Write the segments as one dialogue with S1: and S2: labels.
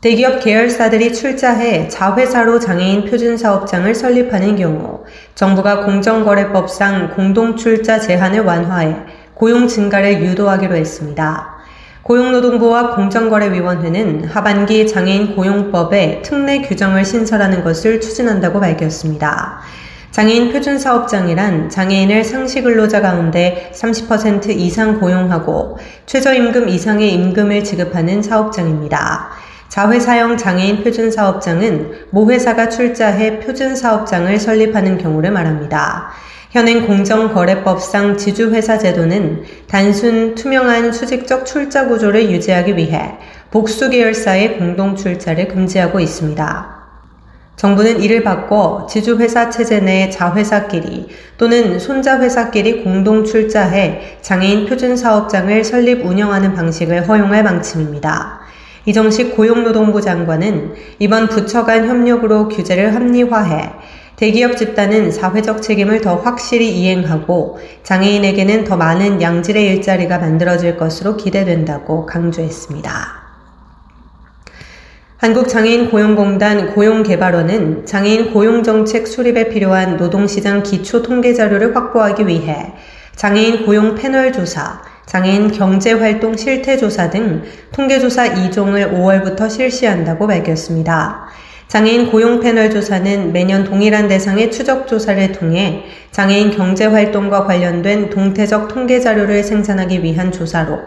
S1: 대기업 계열사들이 출자해 자회사로 장애인 표준사업장을 설립하는 경우 정부가 공정거래법상 공동출자 제한을 완화해 고용 증가를 유도하기로 했습니다. 고용노동부와 공정거래위원회는 하반기 장애인 고용법에 특례 규정을 신설하는 것을 추진한다고 밝혔습니다. 장애인 표준사업장이란 장애인을 상시 근로자 가운데 30% 이상 고용하고 최저임금 이상의 임금을 지급하는 사업장입니다. 자회사형 장애인 표준사업장은 모 회사가 출자해 표준사업장을 설립하는 경우를 말합니다. 현행 공정거래법상 지주회사 제도는 단순 투명한 수직적 출자 구조를 유지하기 위해 복수 계열사의 공동 출자를 금지하고 있습니다. 정부는 이를 바꿔 지주회사 체제 내 자회사끼리 또는 손자회사끼리 공동 출자해 장애인 표준 사업장을 설립 운영하는 방식을 허용할 방침입니다. 이정식 고용노동부 장관은 이번 부처 간 협력으로 규제를 합리화해 대기업 집단은 사회적 책임을 더 확실히 이행하고 장애인에게는 더 많은 양질의 일자리가 만들어질 것으로 기대된다고 강조했습니다. 한국장애인 고용공단 고용개발원은 장애인 고용정책 수립에 필요한 노동시장 기초 통계 자료를 확보하기 위해 장애인 고용 패널 조사, 장애인 경제활동 실태조사 등 통계조사 2종을 5월부터 실시한다고 밝혔습니다. 장애인 고용 패널 조사는 매년 동일한 대상의 추적 조사를 통해 장애인 경제 활동과 관련된 동태적 통계 자료를 생산하기 위한 조사로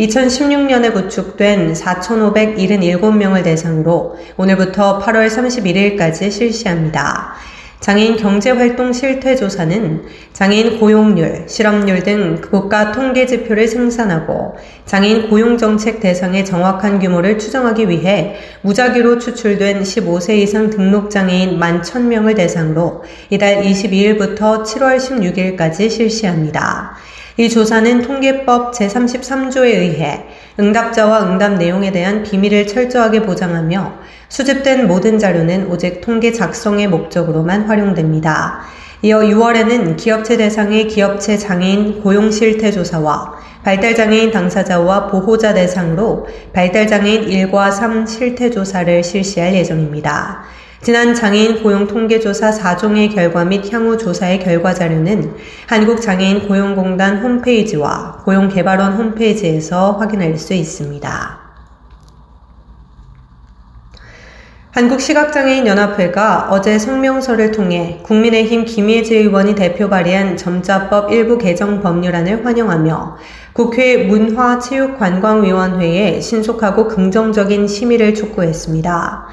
S1: 2016년에 구축된 4,577명을 대상으로 오늘부터 8월 31일까지 실시합니다. 장애인 경제활동 실태조사는 장애인 고용률, 실업률 등 국가 통계 지표를 생산하고 장애인 고용정책 대상의 정확한 규모를 추정하기 위해 무작위로 추출된 15세 이상 등록장애인 1만 1000명을 대상으로 이달 22일부터 7월 16일까지 실시합니다. 이 조사는 통계법 제33조에 의해 응답자와 응답 내용에 대한 비밀을 철저하게 보장하며 수집된 모든 자료는 오직 통계 작성의 목적으로만 활용됩니다. 이어 6월에는 기업체 대상의 기업체 장애인 고용 실태 조사와 발달장애인 당사자와 보호자 대상으로 발달장애인 1과 3 실태 조사를 실시할 예정입니다. 지난 장애인 고용 통계조사 4종의 결과 및 향후 조사의 결과 자료는 한국장애인 고용공단 홈페이지와 고용개발원 홈페이지에서 확인할 수 있습니다. 한국시각장애인연합회가 어제 성명서를 통해 국민의힘 김예지 의원이 대표 발의한 점자법 일부 개정 법률안을 환영하며 국회 문화체육관광위원회에 신속하고 긍정적인 심의를 촉구했습니다.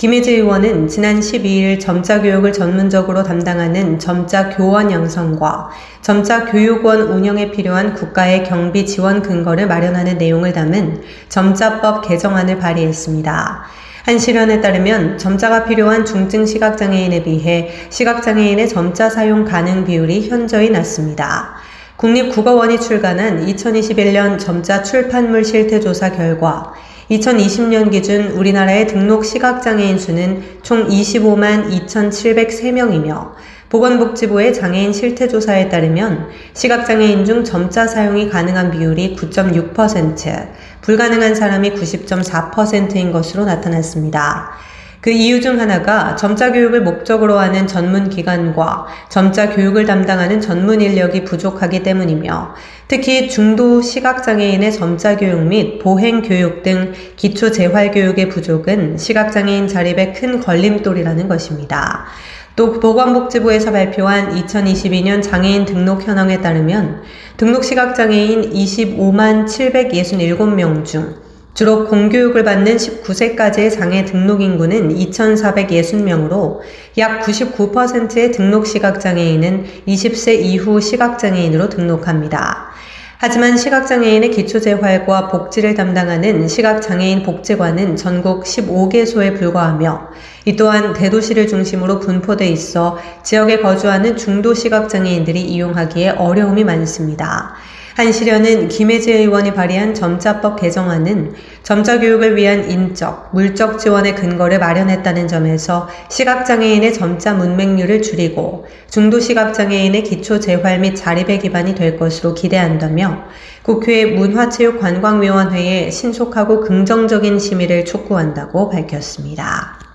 S1: 김혜지 의원은 지난 12일 점자 교육을 전문적으로 담당하는 점자 교원 양성과 점자 교육원 운영에 필요한 국가의 경비 지원 근거를 마련하는 내용을 담은 점자법 개정안을 발의했습니다. 한 실현에 따르면 점자가 필요한 중증 시각장애인에 비해 시각장애인의 점자 사용 가능 비율이 현저히 낮습니다. 국립국어원이 출간한 2021년 점자 출판물 실태조사 결과 2020년 기준 우리나라의 등록 시각장애인 수는 총 25만 2,703명이며 보건복지부의 장애인 실태조사에 따르면 시각장애인 중 점자 사용이 가능한 비율이 9.6%, 불가능한 사람이 90.4%인 것으로 나타났습니다. 그 이유 중 하나가 점자 교육을 목적으로 하는 전문 기관과 점자 교육을 담당하는 전문 인력이 부족하기 때문이며 특히 중도 시각장애인의 점자 교육 및 보행 교육 등 기초 재활 교육의 부족은 시각장애인 자립의 큰 걸림돌이라는 것입니다. 또 보건복지부에서 발표한 2022년 장애인 등록 현황에 따르면 등록 시각장애인 25만 767명 중 주로 공교육을 받는 19세까지의 장애 등록 인구는 2,460명으로 약 99%의 등록 시각장애인은 20세 이후 시각장애인으로 등록합니다. 하지만 시각장애인의 기초재활과 복지를 담당하는 시각장애인 복지관은 전국 15개소에 불과하며 이 또한 대도시를 중심으로 분포돼 있어 지역에 거주하는 중도 시각장애인들이 이용하기에 어려움이 많습니다. 한시련은 김혜지 의원이 발의한 점자법 개정안은 점자 교육을 위한 인적, 물적 지원의 근거를 마련했다는 점에서 시각장애인의 점자 문맹률을 줄이고 중도 시각장애인의 기초 재활 및 자립에 기반이 될 것으로 기대한다며 국회 문화체육관광위원회에 신속하고 긍정적인 심의를 촉구한다고 밝혔습니다.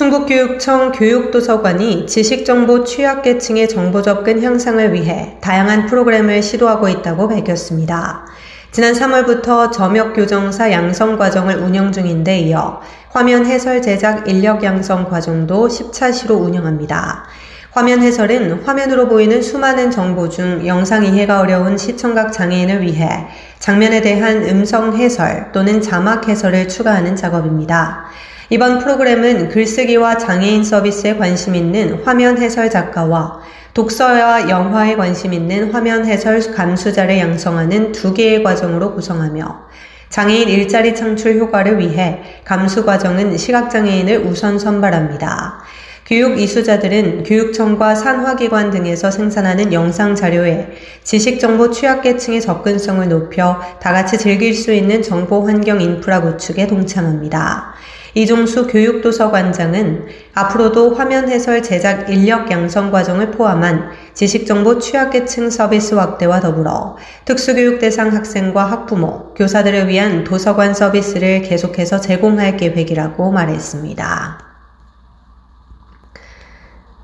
S1: 충북교육청 교육도서관이 지식정보 취약계층의 정보 접근 향상을 위해 다양한 프로그램을 시도하고 있다고 밝혔습니다. 지난 3월부터 점역 교정사 양성 과정을 운영 중인데 이어 화면 해설 제작 인력 양성 과정도 10차 시로 운영합니다. 화면 해설은 화면으로 보이는 수많은 정보 중 영상 이해가 어려운 시청각 장애인을 위해 장면에 대한 음성 해설 또는 자막 해설을 추가하는 작업입니다. 이번 프로그램은 글쓰기와 장애인 서비스에 관심 있는 화면 해설 작가와 독서와 영화에 관심 있는 화면 해설 감수자를 양성하는 두 개의 과정으로 구성하며 장애인 일자리 창출 효과를 위해 감수 과정은 시각장애인을 우선 선발합니다. 교육 이수자들은 교육청과 산화기관 등에서 생산하는 영상 자료에 지식정보 취약계층의 접근성을 높여 다 같이 즐길 수 있는 정보 환경 인프라 구축에 동참합니다. 이종수 교육도서관장은 앞으로도 화면 해설 제작 인력 양성 과정을 포함한 지식정보 취약계층 서비스 확대와 더불어 특수교육 대상 학생과 학부모, 교사들을 위한 도서관 서비스를 계속해서 제공할 계획이라고 말했습니다.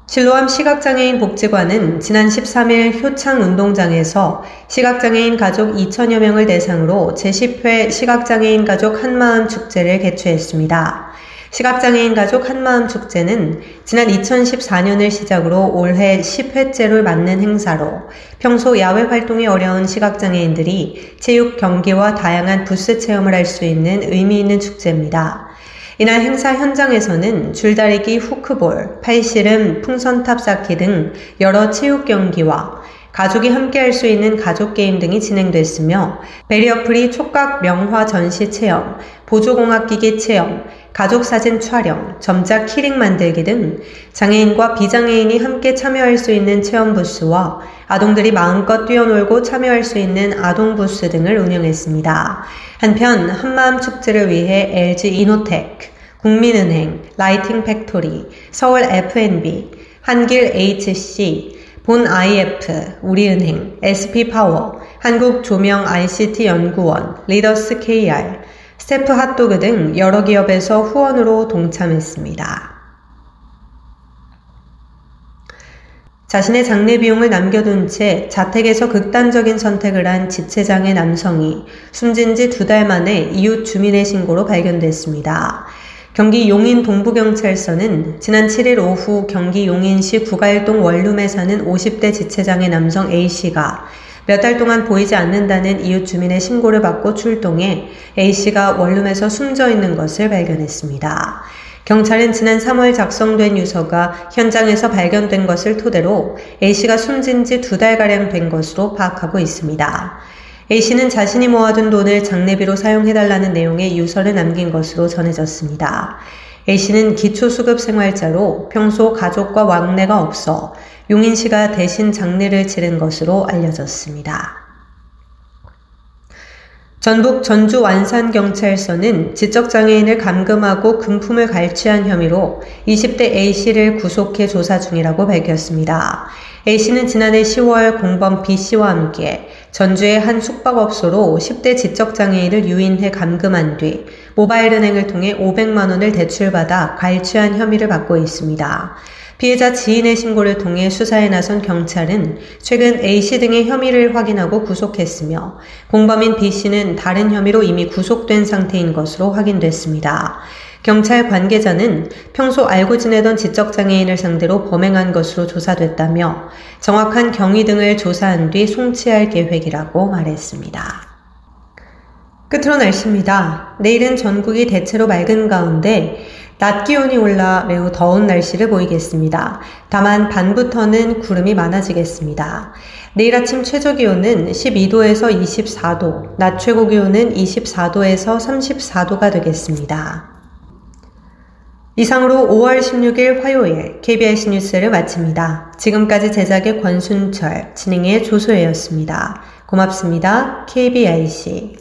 S1: 실로암 시각장애인 복지관은 지난 13일 효창 운동장에서 시각장애인 가족 2천여 명을 대상으로 제10회 시각장애인 가족 한마음 축제를 개최했습니다. 시각장애인 가족 한마음 축제는 지난 2014년을 시작으로 올해 10회째를 맞는 행사로 평소 야외 활동이 어려운 시각장애인들이 체육 경기와 다양한 부스 체험을 할 수 있는 의미 있는 축제입니다. 이날 행사 현장에서는 줄다리기, hook ball, 팔씨름, 풍선탑 쌓기 등 여러 체육 경기와 가족이 함께 할 수 있는 가족 게임 등이 진행됐으며 베리어프리 촉각 명화 전시 체험, 보조공학기기 체험, 가족 사진 촬영, 점자 키링 만들기 등 장애인과 비장애인이 함께 참여할 수 있는 체험 부스와 아동들이 마음껏 뛰어놀고 참여할 수 있는 아동 부스 등을 운영했습니다. 한편 한마음 축제를 위해 LG 이노텍, 국민은행, 라이팅 팩토리, 서울 F&B, 한길 HC, 본 IF, 우리은행, SP파워, 한국조명 ICT 연구원, 리더스 KR, 스태프 핫도그 등 여러 기업에서 후원으로 동참했습니다. 자신의 장례 비용을 남겨둔 채 자택에서 극단적인 선택을 한 지체장애 남성이 숨진 지 두 달 만에 이웃 주민의 신고로 발견됐습니다. 경기 용인 동부경찰서는 지난 7일 오후 경기 용인시 구갈동 원룸에 사는 50대 지체장애 남성 A씨가 몇 달 동안 보이지 않는다는 이웃 주민의 신고를 받고 출동해 A씨가 원룸에서 숨져 있는 것을 발견했습니다. 경찰은 지난 3월 작성된 유서가 현장에서 발견된 것을 토대로 A씨가 숨진 지 두 달가량 된 것으로 파악하고 있습니다. A씨는 자신이 모아둔 돈을 장례비로 사용해달라는 내용의 유서를 남긴 것으로 전해졌습니다. A씨는 기초수급 생활자로 평소 가족과 왕래가 없어 용인시가 대신 장례를 치른 것으로 알려졌습니다. 전북 전주 완산경찰서는 지적장애인을 감금하고 금품을 갈취한 혐의로 20대 A씨를 구속해 조사 중이라고 밝혔습니다. A씨는 지난해 10월 공범 B씨와 함께 전주의 한 숙박업소로 10대 지적장애인을 유인해 감금한 뒤 모바일 은행을 통해 500만 원을 대출받아 갈취한 혐의를 받고 있습니다. 피해자 지인의 신고를 통해 수사에 나선 경찰은 최근 A씨 등의 혐의를 확인하고 구속했으며 공범인 B씨는 다른 혐의로 이미 구속된 상태인 것으로 확인됐습니다. 경찰 관계자는 평소 알고 지내던 지적장애인을 상대로 범행한 것으로 조사됐다며 정확한 경위 등을 조사한 뒤 송치할 계획이라고 말했습니다. 끝으로 날씨입니다. 내일은 전국이 대체로 맑은 가운데 낮 기온이 올라 매우 더운 날씨를 보이겠습니다. 다만 밤부터는 구름이 많아지겠습니다. 내일 아침 최저 기온은 12도에서 24도, 낮 최고 기온은 24도에서 34도가 되겠습니다. 이상으로 5월 16일 화요일 KBS 뉴스를 마칩니다. 지금까지 제작의 권순철, 진행의 조소혜였습니다. 고맙습니다. KBIC.